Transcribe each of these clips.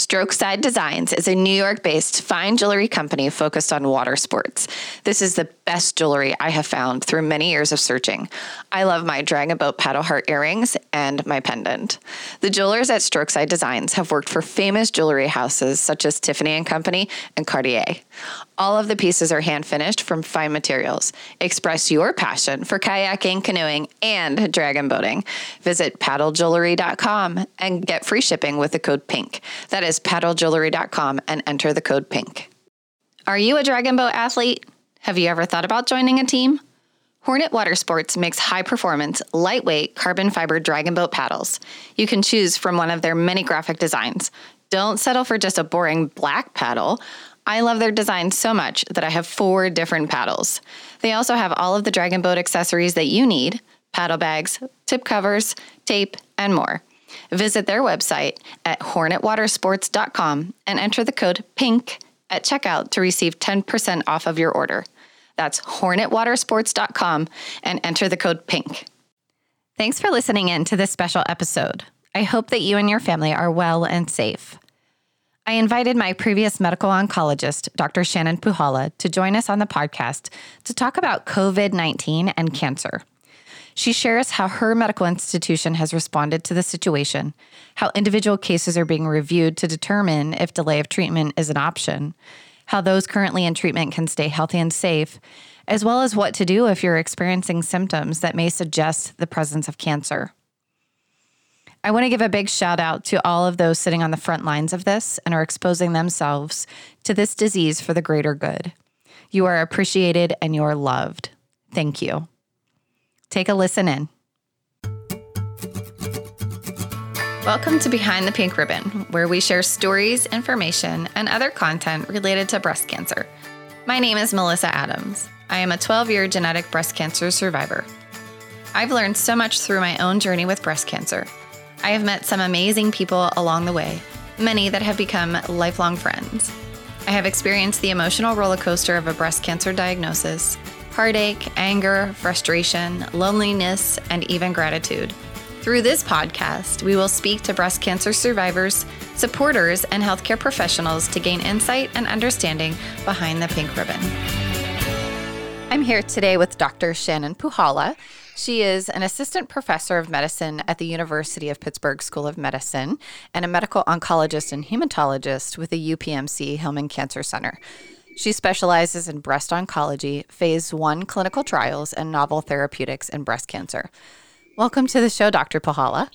Strokeside Designs is a New York based fine jewelry company focused on water sports. This is the best jewelry I have found through many years of searching. I love my Dragon Boat paddle heart earrings and my pendant. The jewelers at Strokeside Designs have worked for famous jewelry houses such as Tiffany and Company and Cartier. All of the pieces are hand finished from fine materials. Express your passion for kayaking, canoeing, and dragon boating. Visit paddlejewelry.com and get free shipping with the code PINK. That is paddlejewelry.com and enter the code PINK. Are you a dragon boat athlete? Have you ever thought about joining a team? Hornet Water Sports makes high performance, lightweight carbon fiber dragon boat paddles. You can choose from one of their many graphic designs. Don't settle for just a boring black paddle. I love their design so much that I have four different paddles. They also have all of the Dragon Boat accessories that you need paddle bags, tip covers, tape, and more. Visit their website at hornetwatersports.com and enter the code PINK at checkout to receive 10% off of your order. That's hornetwatersports.com and enter the code PINK. Thanks for listening in to this special episode. I hope that you and your family are well and safe. I invited my previous medical oncologist, Dr. Shannon Puhala, to join us on the podcast to talk about COVID 19 and cancer. She shares how her medical institution has responded to the situation, how individual cases are being reviewed to determine if delay of treatment is an option, how those currently in treatment can stay healthy and safe, as well as what to do if you're experiencing symptoms that may suggest the presence of cancer. I want to give a big shout out to all of those sitting on the front lines of this and are exposing themselves to this disease for the greater good. You are appreciated and you are loved. Thank you. Take a listen in. Welcome to Behind the Pink Ribbon, where we share stories, information, and other content related to breast cancer. My name is Melissa Adams. I am a 12 year genetic breast cancer survivor. I've learned so much through my own journey with breast cancer I have met some amazing people along the way, many that have become lifelong friends. I have experienced the emotional roller coaster of a breast cancer diagnosis, heartache, anger, frustration, loneliness, and even gratitude. Through this podcast, we will speak to breast cancer survivors, supporters, and healthcare professionals to gain insight and understanding behind the pink ribbon. I'm here today with Dr. Shannon Puhala. She is an assistant professor of medicine at the University of Pittsburgh School of Medicine and a medical oncologist and hematologist with the UPMC Hillman Cancer Center. She specializes in breast oncology, phase one clinical trials, and novel therapeutics in breast cancer. Welcome to the show, Dr. Puhala.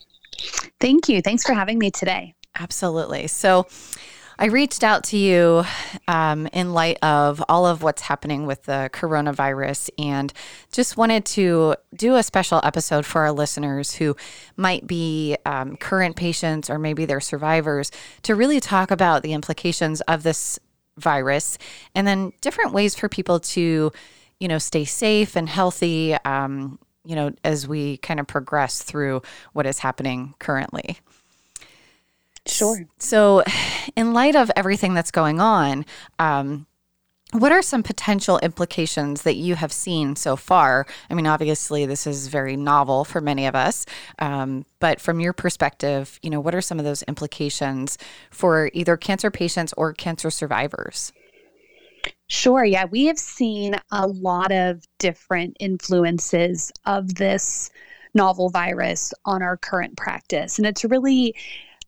Thank you. Thanks for having me today. Absolutely. So, I reached out to you um, in light of all of what's happening with the coronavirus and just wanted to do a special episode for our listeners who might be um, current patients or maybe they're survivors to really talk about the implications of this virus and then different ways for people to, you know, stay safe and healthy. Um, you know, as we kind of progress through what is happening currently. Sure. So, in light of everything that's going on, um, what are some potential implications that you have seen so far? I mean, obviously, this is very novel for many of us, um, but from your perspective, you know, what are some of those implications for either cancer patients or cancer survivors? Sure. Yeah, we have seen a lot of different influences of this novel virus on our current practice. And it's really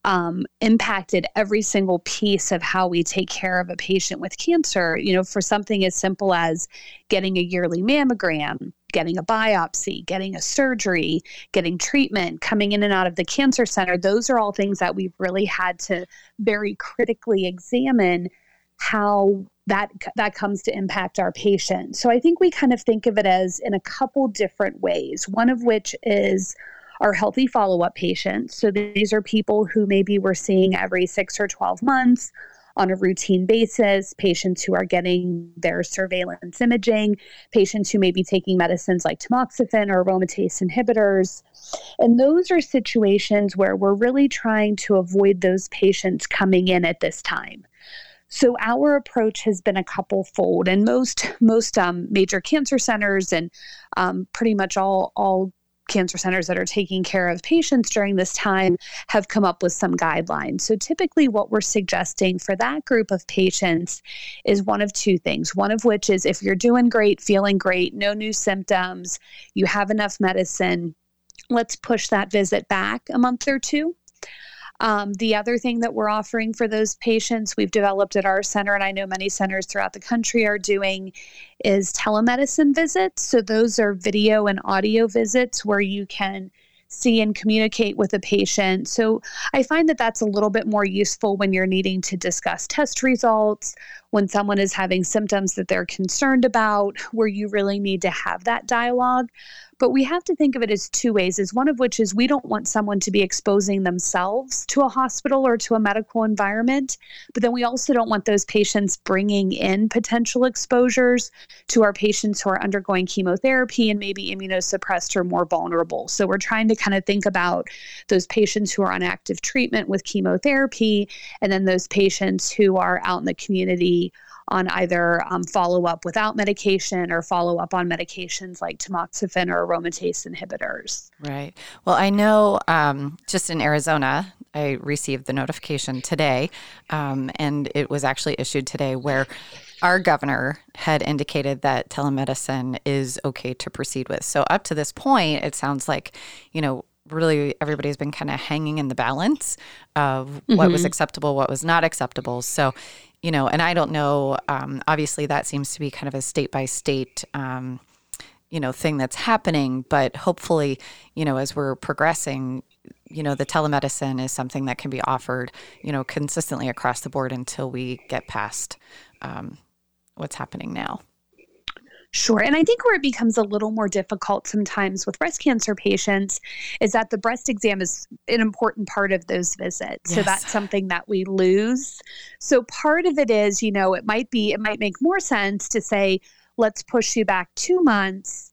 um, impacted every single piece of how we take care of a patient with cancer. You know, for something as simple as getting a yearly mammogram, getting a biopsy, getting a surgery, getting treatment, coming in and out of the cancer center, those are all things that we've really had to very critically examine how that that comes to impact our patient. So I think we kind of think of it as in a couple different ways. One of which is are healthy follow up patients. So these are people who maybe we're seeing every six or 12 months on a routine basis, patients who are getting their surveillance imaging, patients who may be taking medicines like tamoxifen or aromatase inhibitors. And those are situations where we're really trying to avoid those patients coming in at this time. So our approach has been a couple fold, and most most um, major cancer centers and um, pretty much all all cancer centers that are taking care of patients during this time have come up with some guidelines. So, typically, what we're suggesting for that group of patients is one of two things. One of which is if you're doing great, feeling great, no new symptoms, you have enough medicine, let's push that visit back a month or two. Um, the other thing that we're offering for those patients, we've developed at our center, and I know many centers throughout the country are doing, is telemedicine visits. So those are video and audio visits where you can see and communicate with a patient. So I find that that's a little bit more useful when you're needing to discuss test results, when someone is having symptoms that they're concerned about, where you really need to have that dialogue. But we have to think of it as two ways, is one of which is we don't want someone to be exposing themselves to a hospital or to a medical environment, but then we also don't want those patients bringing in potential exposures to our patients who are undergoing chemotherapy and maybe immunosuppressed or more vulnerable. So we're trying to kind of think about those patients who are on active treatment with chemotherapy and then those patients who are out in the community on either um, follow up without medication or follow up on medications like tamoxifen or aromatase inhibitors. Right. Well, I know um, just in Arizona, I received the notification today, um, and it was actually issued today where our governor had indicated that telemedicine is okay to proceed with. So up to this point, it sounds like, you know, really everybody's been kind of hanging in the balance of mm-hmm. what was mm-hmm. acceptable, what was not acceptable. So you know, and I don't know. Um, obviously, that seems to be kind of a state by state, um, you know, thing that's happening. But hopefully, you know, as we're progressing, you know, the telemedicine is something that can be offered, you know, consistently across the board until we get past um, what's happening now. Sure. And I think where it becomes a little more difficult sometimes with breast cancer patients is that the breast exam is an important part of those visits. Yes. So that's something that we lose. So part of it is, you know, it might be, it might make more sense to say, let's push you back two months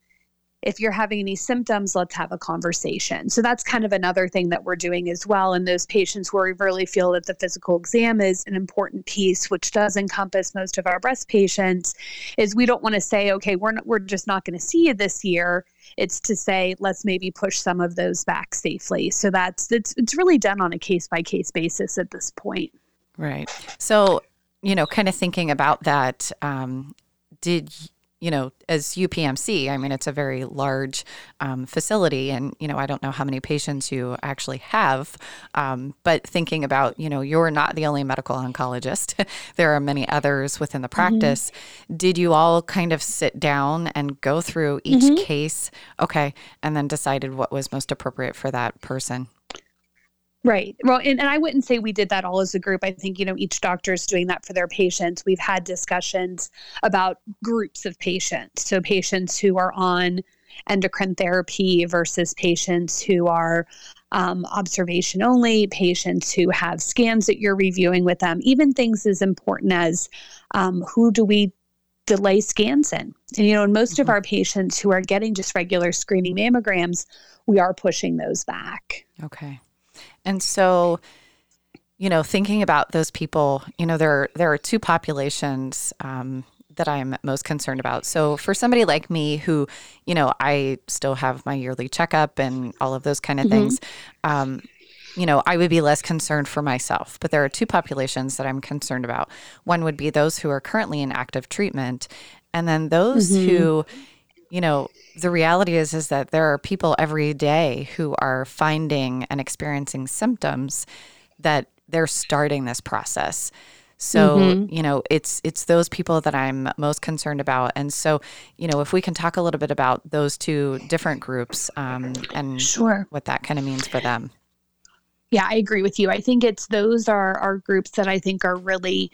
if you're having any symptoms, let's have a conversation. So that's kind of another thing that we're doing as well in those patients where we really feel that the physical exam is an important piece, which does encompass most of our breast patients, is we don't want to say, okay, we're not, we're just not going to see you this year. It's to say, let's maybe push some of those back safely. So that's it's it's really done on a case by case basis at this point. Right. So you know, kind of thinking about that, um, did you know, as UPMC, I mean, it's a very large um, facility, and you know, I don't know how many patients you actually have, um, but thinking about, you know, you're not the only medical oncologist. there are many others within the mm-hmm. practice. Mm-hmm. Did you all kind of sit down and go through each mm-hmm. case, okay, and then decided what was most appropriate for that person? Right. Well, and, and I wouldn't say we did that all as a group. I think, you know, each doctor is doing that for their patients. We've had discussions about groups of patients. So, patients who are on endocrine therapy versus patients who are um, observation only, patients who have scans that you're reviewing with them, even things as important as um, who do we delay scans in. And, you know, in most mm-hmm. of our patients who are getting just regular screening mammograms, we are pushing those back. Okay. And so, you know, thinking about those people, you know, there there are two populations um, that I'm most concerned about. So for somebody like me who, you know, I still have my yearly checkup and all of those kind of mm-hmm. things, um, you know, I would be less concerned for myself. But there are two populations that I'm concerned about. One would be those who are currently in active treatment, and then those mm-hmm. who, you know, the reality is is that there are people every day who are finding and experiencing symptoms that they're starting this process. So, mm-hmm. you know, it's it's those people that I'm most concerned about. And so, you know, if we can talk a little bit about those two different groups um, and sure. what that kind of means for them. Yeah, I agree with you. I think it's those are our groups that I think are really,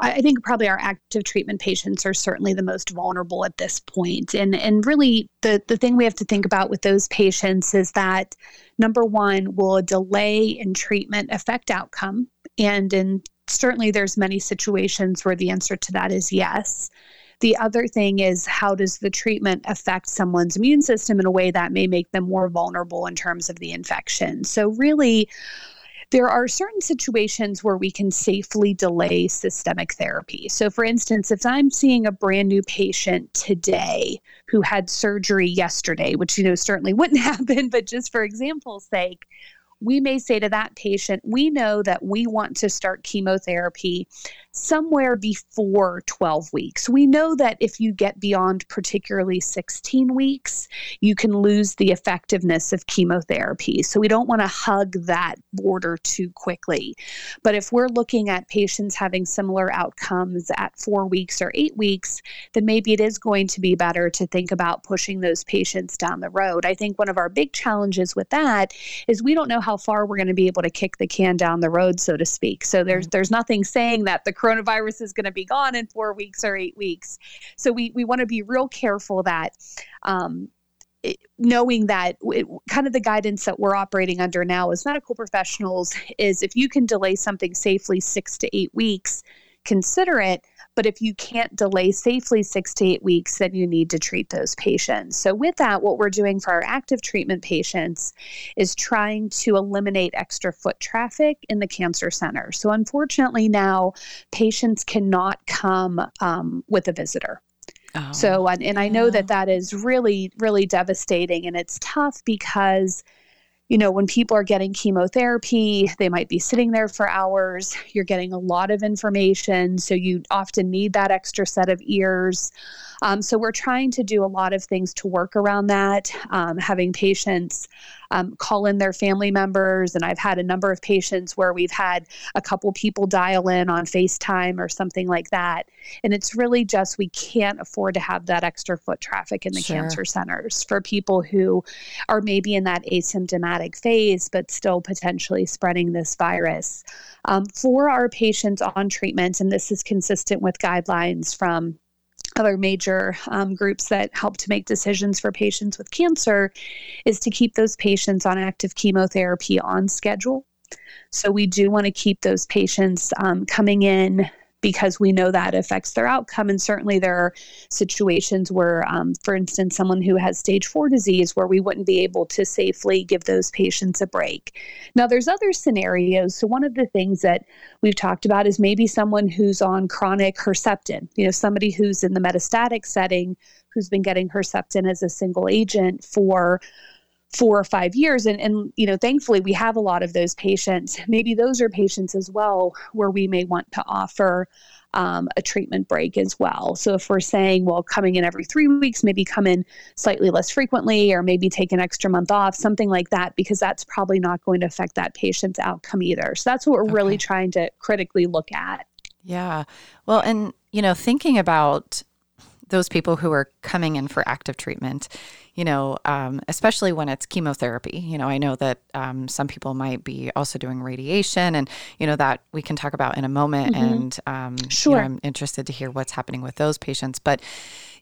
I think probably our active treatment patients are certainly the most vulnerable at this point. And and really the the thing we have to think about with those patients is that number one, will a delay in treatment affect outcome? And in certainly there's many situations where the answer to that is yes. The other thing is how does the treatment affect someone's immune system in a way that may make them more vulnerable in terms of the infection? So, really, there are certain situations where we can safely delay systemic therapy. So, for instance, if I'm seeing a brand new patient today who had surgery yesterday, which you know certainly wouldn't happen, but just for example's sake, we may say to that patient, we know that we want to start chemotherapy somewhere before 12 weeks. We know that if you get beyond particularly 16 weeks, you can lose the effectiveness of chemotherapy. So we don't want to hug that border too quickly. But if we're looking at patients having similar outcomes at four weeks or eight weeks, then maybe it is going to be better to think about pushing those patients down the road. I think one of our big challenges with that is we don't know how far we're going to be able to kick the can down the road, so to speak. So there's mm-hmm. there's nothing saying that the coronavirus is going to be gone in four weeks or eight weeks. So we, we want to be real careful that um, it, knowing that it, kind of the guidance that we're operating under now as medical professionals is if you can delay something safely six to eight weeks, consider it. But if you can't delay safely six to eight weeks, then you need to treat those patients. So, with that, what we're doing for our active treatment patients is trying to eliminate extra foot traffic in the cancer center. So, unfortunately, now patients cannot come um, with a visitor. Oh, so, and, and I know that that is really, really devastating. And it's tough because you know, when people are getting chemotherapy, they might be sitting there for hours. You're getting a lot of information. So you often need that extra set of ears. Um, so we're trying to do a lot of things to work around that, um, having patients um, call in their family members. And I've had a number of patients where we've had a couple people dial in on FaceTime or something like that. And it's really just we can't afford to have that extra foot traffic in the sure. cancer centers for people who are maybe in that asymptomatic phase, but still potentially spreading this virus. Um, for our patients on treatment, and this is consistent with guidelines from other major um, groups that help to make decisions for patients with cancer is to keep those patients on active chemotherapy on schedule. So we do want to keep those patients um, coming in because we know that affects their outcome. And certainly there are situations where, um, for instance, someone who has stage four disease where we wouldn't be able to safely give those patients a break. Now, there's other scenarios. So, one of the things that we've talked about is maybe someone who's on chronic Herceptin, you know, somebody who's in the metastatic setting who's been getting Herceptin as a single agent for four or five years. And and you know thankfully we have a lot of those patients. Maybe those are patients as well where we may want to offer um, a treatment break as well. So if we're saying well coming in every three weeks maybe come in slightly less frequently or maybe take an extra month off something like that because that's probably not going to affect that patient's outcome either. So that's what we're okay. really trying to critically look at. Yeah. Well and you know thinking about those people who are coming in for active treatment, you know, um, especially when it's chemotherapy. You know, I know that um, some people might be also doing radiation, and you know that we can talk about in a moment. Mm-hmm. And um, sure, you know, I'm interested to hear what's happening with those patients. But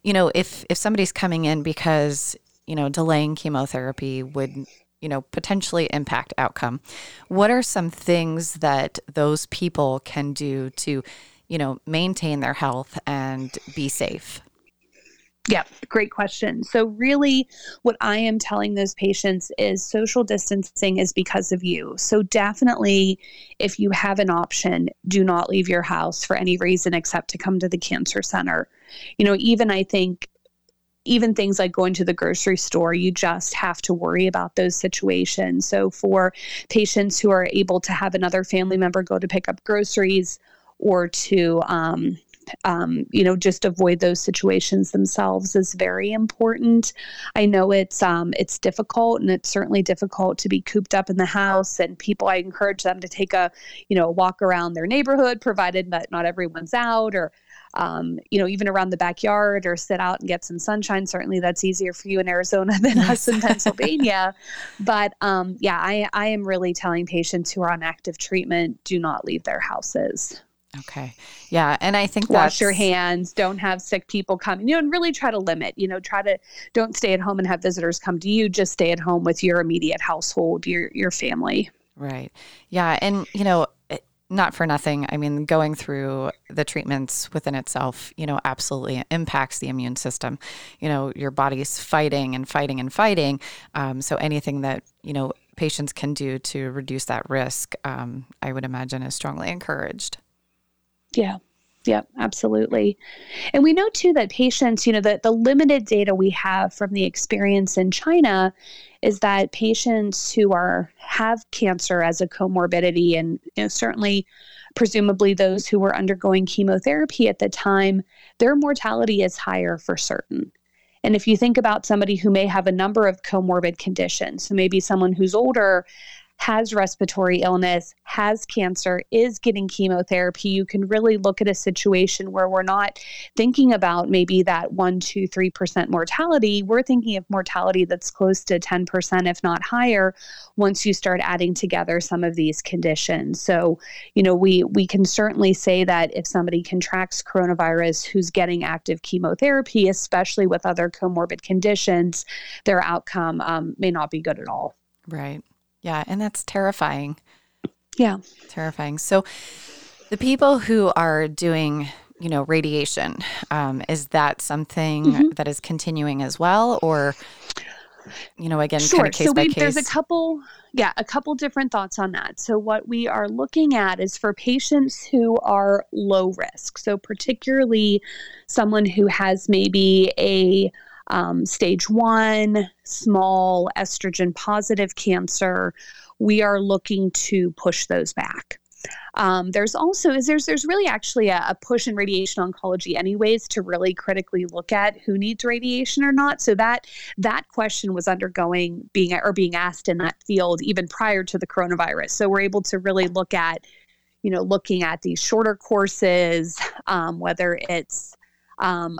you know, if if somebody's coming in because you know delaying chemotherapy would you know potentially impact outcome, what are some things that those people can do to you know maintain their health and be safe? Yeah, great question. So, really, what I am telling those patients is social distancing is because of you. So, definitely, if you have an option, do not leave your house for any reason except to come to the cancer center. You know, even I think even things like going to the grocery store, you just have to worry about those situations. So, for patients who are able to have another family member go to pick up groceries or to, um, um, you know, just avoid those situations themselves is very important. I know it's um, it's difficult, and it's certainly difficult to be cooped up in the house. And people, I encourage them to take a, you know, walk around their neighborhood, provided that not everyone's out, or um, you know, even around the backyard or sit out and get some sunshine. Certainly that's easier for you in Arizona than us in Pennsylvania. But um, yeah, I, I am really telling patients who are on active treatment do not leave their houses. Okay. Yeah. And I think wash your hands, don't have sick people come, you know, and really try to limit, you know, try to don't stay at home and have visitors come to you. Just stay at home with your immediate household, your your family. Right. Yeah. And, you know, not for nothing. I mean, going through the treatments within itself, you know, absolutely impacts the immune system. You know, your body's fighting and fighting and fighting. Um, so anything that, you know, patients can do to reduce that risk, um, I would imagine is strongly encouraged. Yeah. Yep, absolutely. And we know too that patients, you know, the, the limited data we have from the experience in China is that patients who are have cancer as a comorbidity and you know, certainly presumably those who were undergoing chemotherapy at the time, their mortality is higher for certain. And if you think about somebody who may have a number of comorbid conditions, so maybe someone who's older has respiratory illness, has cancer, is getting chemotherapy, you can really look at a situation where we're not thinking about maybe that one, two, three percent mortality. We're thinking of mortality that's close to 10%, if not higher, once you start adding together some of these conditions. So, you know, we we can certainly say that if somebody contracts coronavirus who's getting active chemotherapy, especially with other comorbid conditions, their outcome um, may not be good at all. Right. Yeah, and that's terrifying. Yeah. Terrifying. So the people who are doing, you know, radiation, um, is that something mm-hmm. that is continuing as well or you know, again, sure. kind of case so by we, case. There's a couple, yeah, a couple different thoughts on that. So what we are looking at is for patients who are low risk. So particularly someone who has maybe a um, stage one, small estrogen positive cancer, we are looking to push those back. Um, there's also is there's there's really actually a, a, push in radiation oncology anyways to really critically look at who needs radiation or not. So that that question was undergoing being or being asked in that field even prior to the coronavirus. So we're able to really look at you know looking at these shorter courses, um, whether it's um,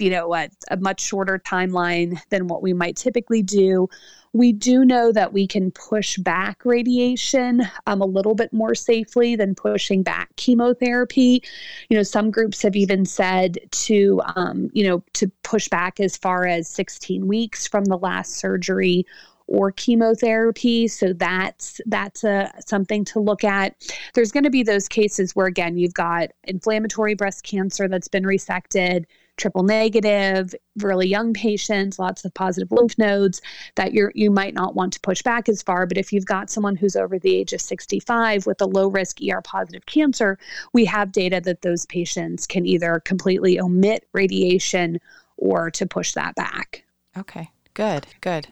you know, a, a much shorter timeline than what we might typically do. We do know that we can push back radiation um, a little bit more safely than pushing back chemotherapy. You know, some groups have even said to, um, you know, to push back as far as 16 weeks from the last surgery or chemotherapy so that's that's a something to look at there's going to be those cases where again you've got inflammatory breast cancer that's been resected triple negative, really young patients, lots of positive lymph nodes that you you might not want to push back as far. But if you've got someone who's over the age of 65 with a low risk ER positive cancer, we have data that those patients can either completely omit radiation or to push that back. Okay, good, good.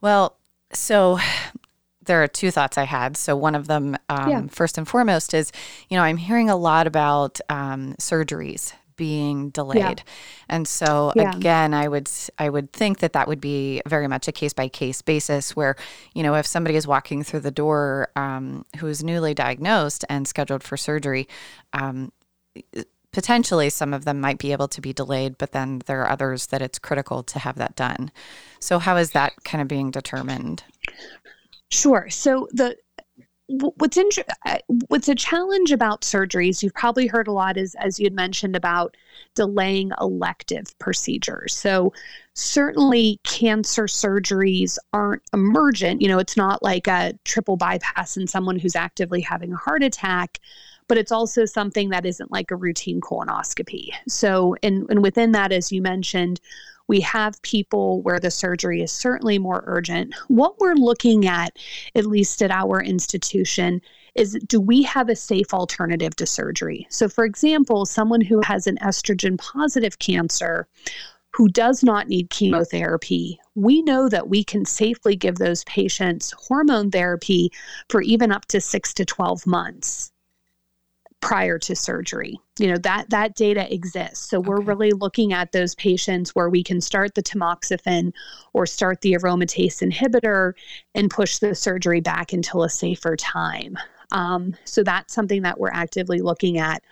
Well, so there are two thoughts I had. So one of them, um, yeah. first and foremost, is you know I'm hearing a lot about um, surgeries being delayed. Yeah. And so yeah. again, I would I would think that that would be very much a case by case basis where, you know, if somebody is walking through the door um, who is newly diagnosed and scheduled for surgery, um, potentially some of them might be able to be delayed, but then there are others that it's critical to have that done. So how is that kind of being determined? Sure. So the what's in, uh, what's a challenge about surgeries you've probably heard a lot is as you had mentioned about delaying elective procedures. So certainly cancer surgeries aren't emergent. You know it's not like a triple bypass in someone who's actively having a heart attack but it's also something that isn't like a routine colonoscopy. So and, and within that as you mentioned we have people where the surgery is certainly more urgent. What we're looking at, at least at our institution, is do we have a safe alternative to surgery? So, for example, someone who has an estrogen positive cancer who does not need chemotherapy, we know that we can safely give those patients hormone therapy for even up to six to 12 months prior to surgery. You know, that that data exists. So we're really looking at those patients where we can start the tamoxifen or start the aromatase inhibitor and push the surgery back until a safer time. Um, so that's something that we're actively looking at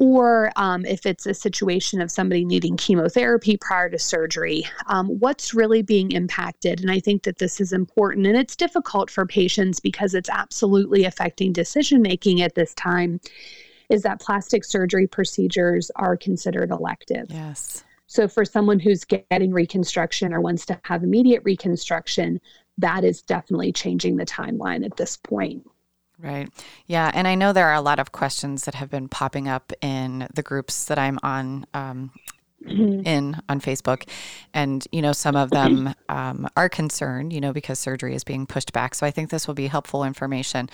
or um, if it's a situation of somebody needing chemotherapy prior to surgery, um, what's really being impacted? And I think that this is important and it's difficult for patients because it's absolutely affecting decision making at this time. Is that plastic surgery procedures are considered elective? Yes. So, for someone who's getting reconstruction or wants to have immediate reconstruction, that is definitely changing the timeline at this point. Right. Yeah. And I know there are a lot of questions that have been popping up in the groups that I'm on um, mm-hmm. in on Facebook, and you know some of them um, are concerned, you know, because surgery is being pushed back. So I think this will be helpful information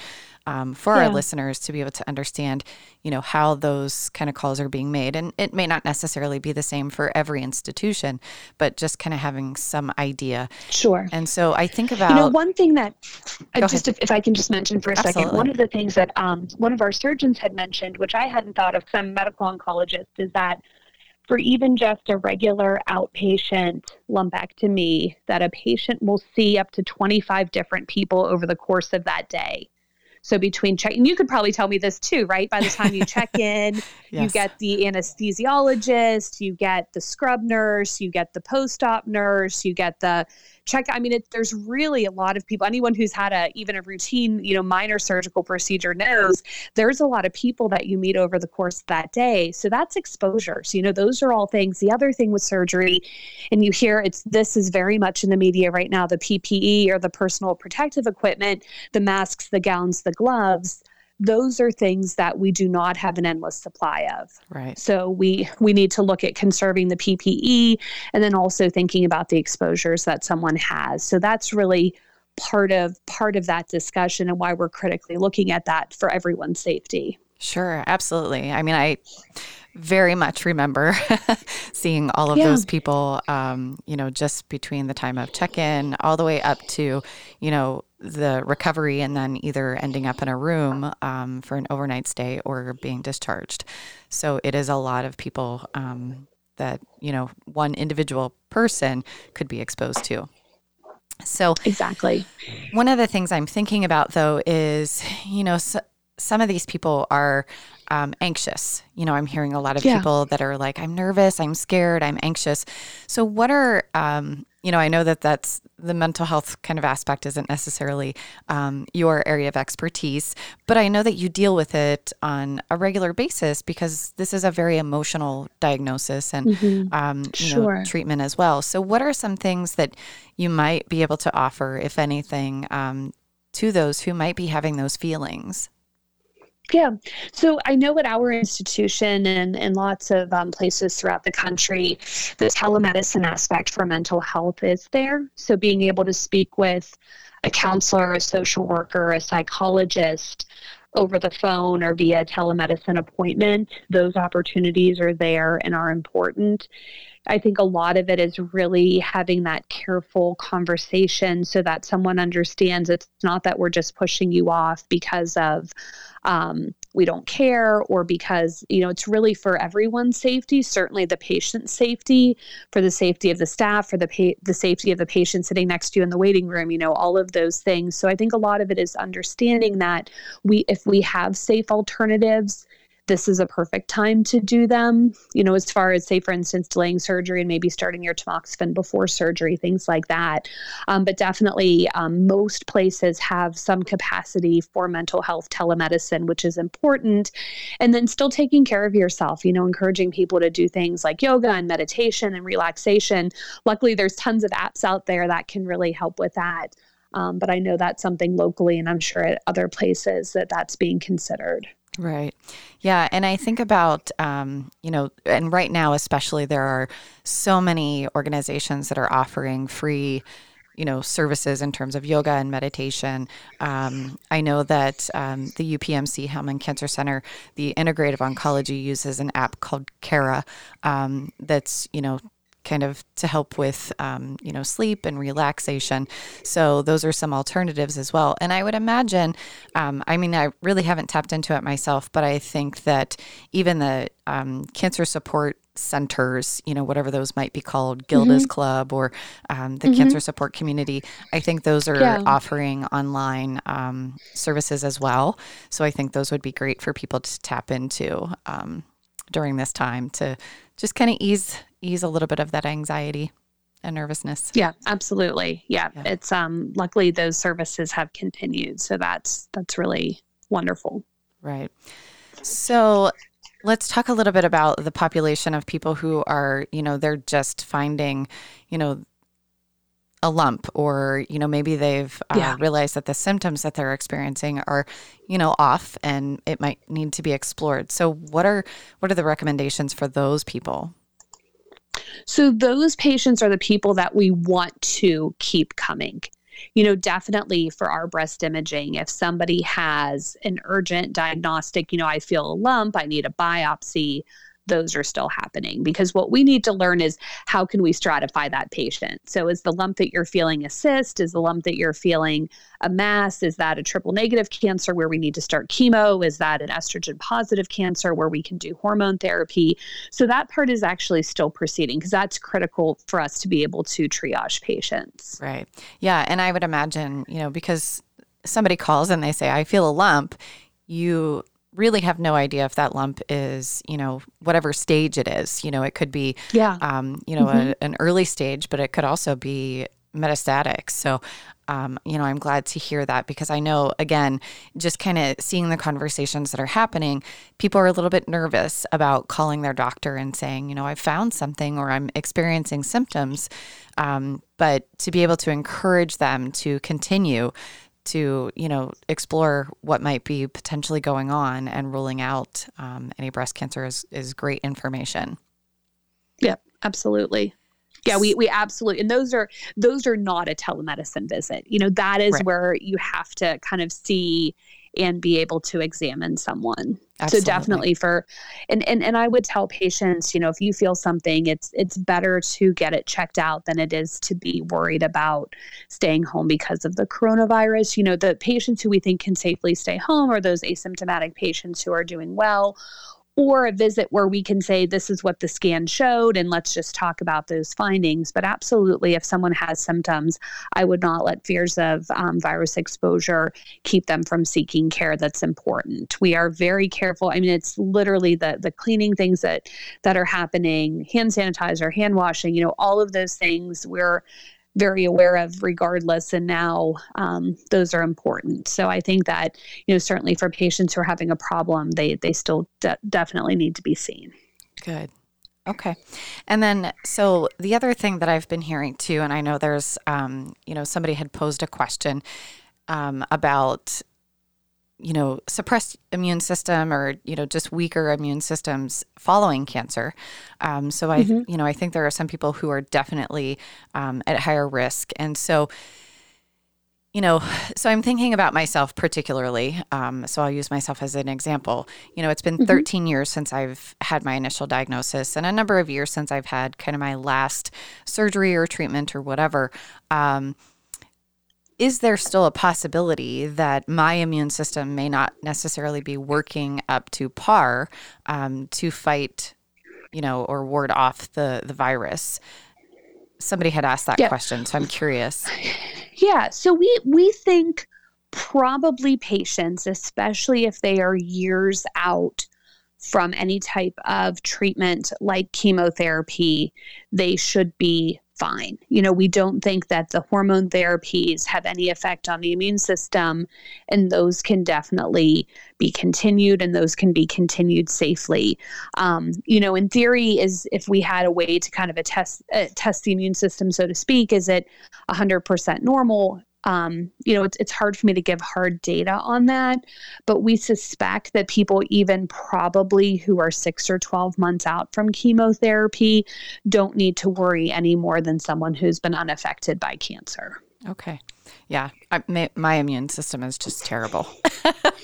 um, for yeah. our listeners to be able to understand, you know, how those kind of calls are being made, and it may not necessarily be the same for every institution, but just kind of having some idea. Sure. And so I think about you know one thing that uh, just if, if, I can just mention for a Absolutely. second, one of the things that um, one of our surgeons had mentioned, which I hadn't thought of, some medical oncologists, is that for even just a regular outpatient lumpectomy that a patient will see up to 25 different people over the course of that day. So between check, and you could probably tell me this too, right? By the time you check in, yes. you get the anesthesiologist, you get the scrub nurse, you get the post-op nurse, you get the check i mean it, there's really a lot of people anyone who's had a even a routine you know minor surgical procedure knows there's a lot of people that you meet over the course of that day. So that's exposure so you know those are all things. The other thing with surgery and you hear it's this is very much in the media right now the ppe or the personal protective equipment the masks the gowns the gloves those are things that we do not have an endless supply of. Right. So we we need to look at conserving the PPE and then also thinking about the exposures that someone has. So that's really part of part of that discussion and why we're critically looking at that for everyone's safety. Sure, absolutely. I mean, I very much remember seeing all of yeah. those people, um, you know, just between the time of check in all the way up to, you know, the recovery and then either ending up in a room um, for an overnight stay or being discharged. So it is a lot of people um, that, you know, one individual person could be exposed to. So, exactly. One of the things I'm thinking about though is, you know, so, some of these people are um, anxious. You know, I'm hearing a lot of yeah. people that are like, I'm nervous, I'm scared, I'm anxious. So, what are, um, you know, I know that that's the mental health kind of aspect isn't necessarily um, your area of expertise, but I know that you deal with it on a regular basis because this is a very emotional diagnosis and mm-hmm. um, you sure. know treatment as well. So, what are some things that you might be able to offer, if anything, um, to those who might be having those feelings? Yeah. So I know at our institution and, and lots of um, places throughout the country, the telemedicine aspect for mental health is there. So being able to speak with a counselor, a social worker, a psychologist over the phone or via telemedicine appointment, those opportunities are there and are important. I think a lot of it is really having that careful conversation so that someone understands it's not that we're just pushing you off because of um, we don't care or because you know it's really for everyone's safety certainly the patient's safety for the safety of the staff for the pa- the safety of the patient sitting next to you in the waiting room you know all of those things. So i think a lot of it is understanding that we if we have safe alternatives this is a perfect time to do them. You know, as far as, say, for instance, delaying surgery and maybe starting your tamoxifen before surgery, things like that. Um, but definitely, um, most places have some capacity for mental health telemedicine, which is important. And then still taking care of yourself, you know, encouraging people to do things like yoga and meditation and relaxation. Luckily, there's tons of apps out there that can really help with that. Um, but I know that's something locally, and I'm sure at other places that that's being considered. Right. Yeah. And I think about, um, you know, and right now, especially, there are so many organizations that are offering free you know services in terms of yoga and meditation. Um, I know that um, the UPMC Hillman Cancer Center, the Integrative Oncology uses an app called Cara um, that's you know kind of to help with um, you know sleep and relaxation so those are some alternatives as well and i would imagine um, i mean i really haven't tapped into it myself but i think that even the um, cancer support centers, you know, whatever those might be called, Gilda's mm-hmm. Club or um, the mm-hmm. Cancer Support Community. I think those are yeah. offering online um, services as well. So I think those would be great for people to tap into um, during this time to just kind of ease ease a little bit of that anxiety and nervousness. Yeah, absolutely. Yeah. yeah. It's um luckily those services have continued. So that's that's really wonderful. Right. So let's talk a little bit about the population of people who are, you know, they're just finding, you know, a lump or you know maybe they've uh, yeah. realized that the symptoms that they're experiencing are you know off and it might need to be explored so what are what are the recommendations for those people So those patients are the people that we want to keep coming. You know, definitely for our breast imaging, if somebody has an urgent diagnostic, you know, I feel a lump, I need a biopsy, those are still happening because what we need to learn is how can we stratify that patient? So is the lump that you're feeling a cyst? Is the lump that you're feeling a mass? Is that a triple negative cancer where we need to start chemo? Is that an estrogen positive cancer where we can do hormone therapy? So that part is actually still proceeding because that's critical for us to be able to triage patients. Right. Yeah and i would imagine you know because somebody calls and they say i feel a lump you really have no idea if that lump is, you know, whatever stage it is. You know, it could be, yeah, um, you know, mm-hmm. a, an early stage, but it could also be metastatic. So, um, you know, I'm glad to hear that because I know, again, just kind of seeing the conversations that are happening, people are a little bit nervous about calling their doctor and saying, you know, I found something or I'm experiencing symptoms. Um, but to be able to encourage them to continue to you know explore what might be potentially going on and ruling out um, any breast cancer is is great information. Yeah, absolutely. Yeah we, we absolutely and those are those are not a telemedicine visit. You know that is right. where you have to kind of see and be able to examine someone. Absolutely. So definitely for and, and and I would tell patients, you know, if you feel something, it's it's better to get it checked out than it is to be worried about staying home because of the coronavirus. You know, the patients who we think can safely stay home are those asymptomatic patients who are doing well or a visit where we can say this is what the scan showed and let's just talk about those findings. But absolutely if someone has symptoms i would not let fears of um, virus exposure keep them from seeking care that's important. We are very careful. I mean it's literally the the cleaning things that that are happening hand sanitizer hand washing you know all of those things. We're very aware of regardless and now um, those are important. So i think that you know certainly for patients who are having a problem they they still de- definitely need to be seen. Good. Okay. And then so the other thing that i've been hearing too and i know there's um, you know somebody had posed a question um, about you know, suppressed immune system or, you know, just weaker immune systems following cancer. Um, so I, mm-hmm. you know, I think there are some people who are definitely um, at higher risk. And so, you know, so I'm thinking about myself particularly. Um, so I'll use myself as an example. You know, it's been mm-hmm. 13 years since I've had my initial diagnosis and a number of years since I've had kind of my last surgery or treatment or whatever. Um, is there still a possibility that my immune system may not necessarily be working up to par um, to fight, you know, or ward off the the virus? Somebody had asked that yeah. question, so I'm curious. Yeah, so we we think probably patients, especially if they are years out from any type of treatment like chemotherapy, they should be fine. You know, we don't think that the hormone therapies have any effect on the immune system, and those can definitely be continued, and those can be continued safely. Um, you know, in theory, is if we had a way to kind of a test uh, test the immune system, so to speak, is it 100% normal? Um, you know, it's, it's hard for me to give hard data on that, but we suspect that people, even probably who are six or 12 months out from chemotherapy, don't need to worry any more than someone who's been unaffected by cancer. Okay. Yeah. I, my, my immune system is just terrible.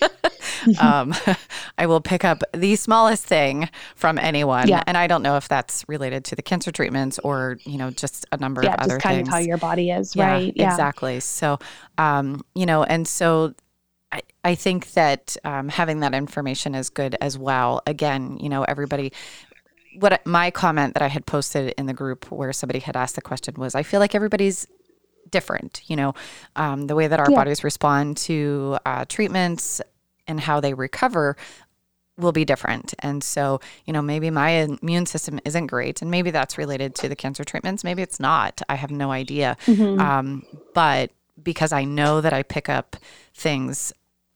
um, I will pick up the smallest thing from anyone. Yeah. And I don't know if that's related to the cancer treatments or, you know, just a number yeah, of other kind things. of how your body is, yeah, right? Yeah, exactly. So, um, you know, and so I, I think that um, having that information is good as well. Again, you know, everybody what my comment that I had posted in the group where somebody had asked the question was I feel like everybody's different you know um, the way that our yeah. bodies respond to uh, treatments and how they recover will be different. And so, you know, maybe my immune system isn't great, and maybe that's related to the cancer treatments. Maybe it's not. I have no idea. Mm-hmm. Um, but because I know that I pick up things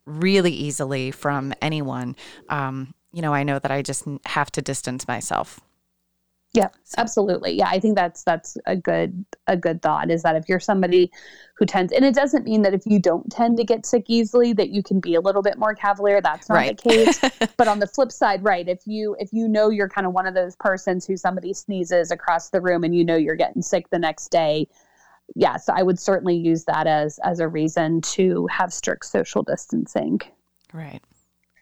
really easily from anyone, um, you know, I know that I just have to distance myself. Yeah, absolutely. Yeah, I think that's that's a good a good thought is that if you're somebody who tends and it doesn't mean that if you don't tend to get sick easily that you can be a little bit more cavalier. That's not right. the case. but on the flip side, right, if you if you know you're kind of one of those persons who somebody sneezes across the room and you know you're getting sick the next day, yes, I would certainly use that as as a reason to have strict social distancing. Right.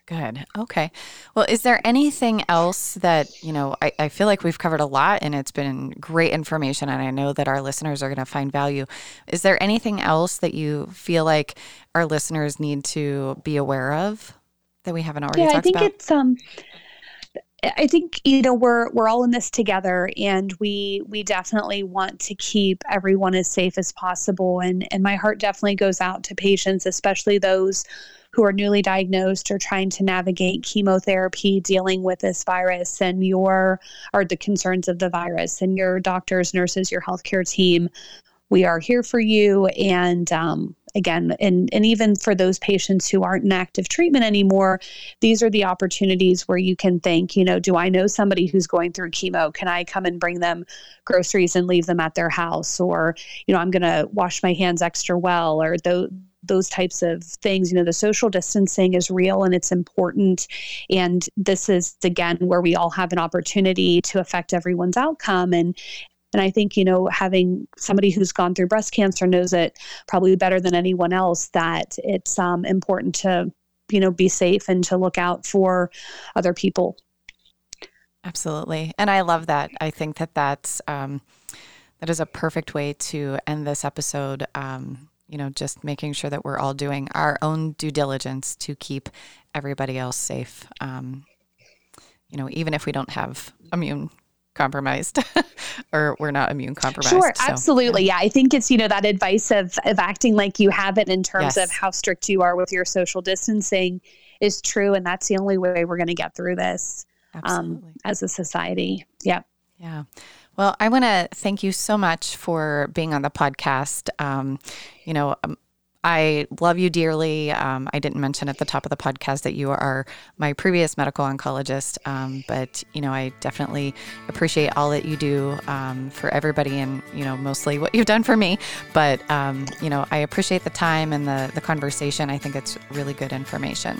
Good. Okay. Well, is there anything else that, you know, I, I feel like we've covered a lot and it's been great information and I know that our listeners are going to find value. Is there anything else that you feel like our listeners need to be aware of that we haven't already yeah, talked I think about? it's um I think you know we're we're all in this together and we we definitely want to keep everyone as safe as possible and and my heart definitely goes out to patients especially those who are newly diagnosed or trying to navigate chemotherapy dealing with this virus and your or the concerns of the virus and your doctors nurses your healthcare team. We are here for you. And um, again and and even for those patients who aren't in active treatment anymore these are the opportunities where you can think you know do i know somebody who's going through chemo? Can i come and bring them groceries and leave them at their house? Or you know i'm going to wash my hands extra well or those those types of things. You know, the social distancing is real and it's important. And this is, again, where we all have an opportunity to affect everyone's outcome. And and I think, you know, having somebody who's gone through breast cancer knows it probably better than anyone else that it's um, important to, you know, be safe and to look out for other people. Absolutely. And I love that. I think that that's, um, that is a perfect way to end this episode. Um, you know, just making sure that we're all doing our own due diligence to keep everybody else safe. Um, you know, even if we don't have immune compromised or we're not immune compromised. Sure, so, absolutely. Yeah. yeah. I think it's, you know, that advice of, of acting like you have it in terms yes. of how strict you are with your social distancing is true. And that's the only way we're going to get through this um, as a society. Yeah. Yeah. Well, I want to thank you so much for being on the podcast. Um, you know, um, I love you dearly. Um, I didn't mention at the top of the podcast that you are my previous medical oncologist, um, but you know I definitely appreciate all that you do um, for everybody, and you know mostly what you've done for me. But um, you know I appreciate the time and the the conversation. I think it's really good information.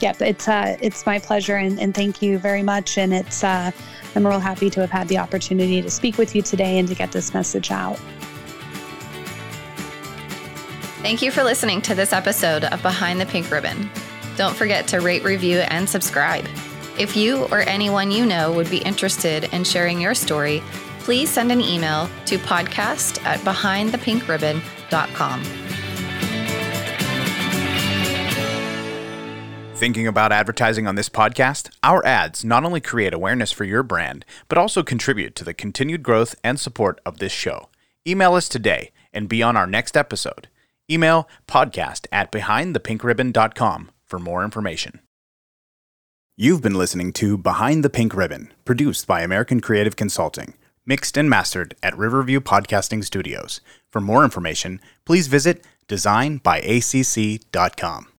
Yep, it's uh, it's my pleasure, and, and thank you very much. And it's uh, I'm real happy to have had the opportunity to speak with you today and to get this message out. Thank you for listening to this episode of Behind the Pink Ribbon. Don't forget to rate, review, and subscribe. If you or anyone you know would be interested in sharing your story, please send an email to podcast at behindthepinkribbon.com. Thinking about advertising on this podcast? Our ads not only create awareness for your brand, but also contribute to the continued growth and support of this show. Email us today and be on our next episode. Email podcast at behindthepinkribbon.com for more information. You've been listening to Behind the Pink Ribbon, produced by American Creative Consulting, mixed and mastered at Riverview Podcasting Studios. For more information, please visit designbyacc.com.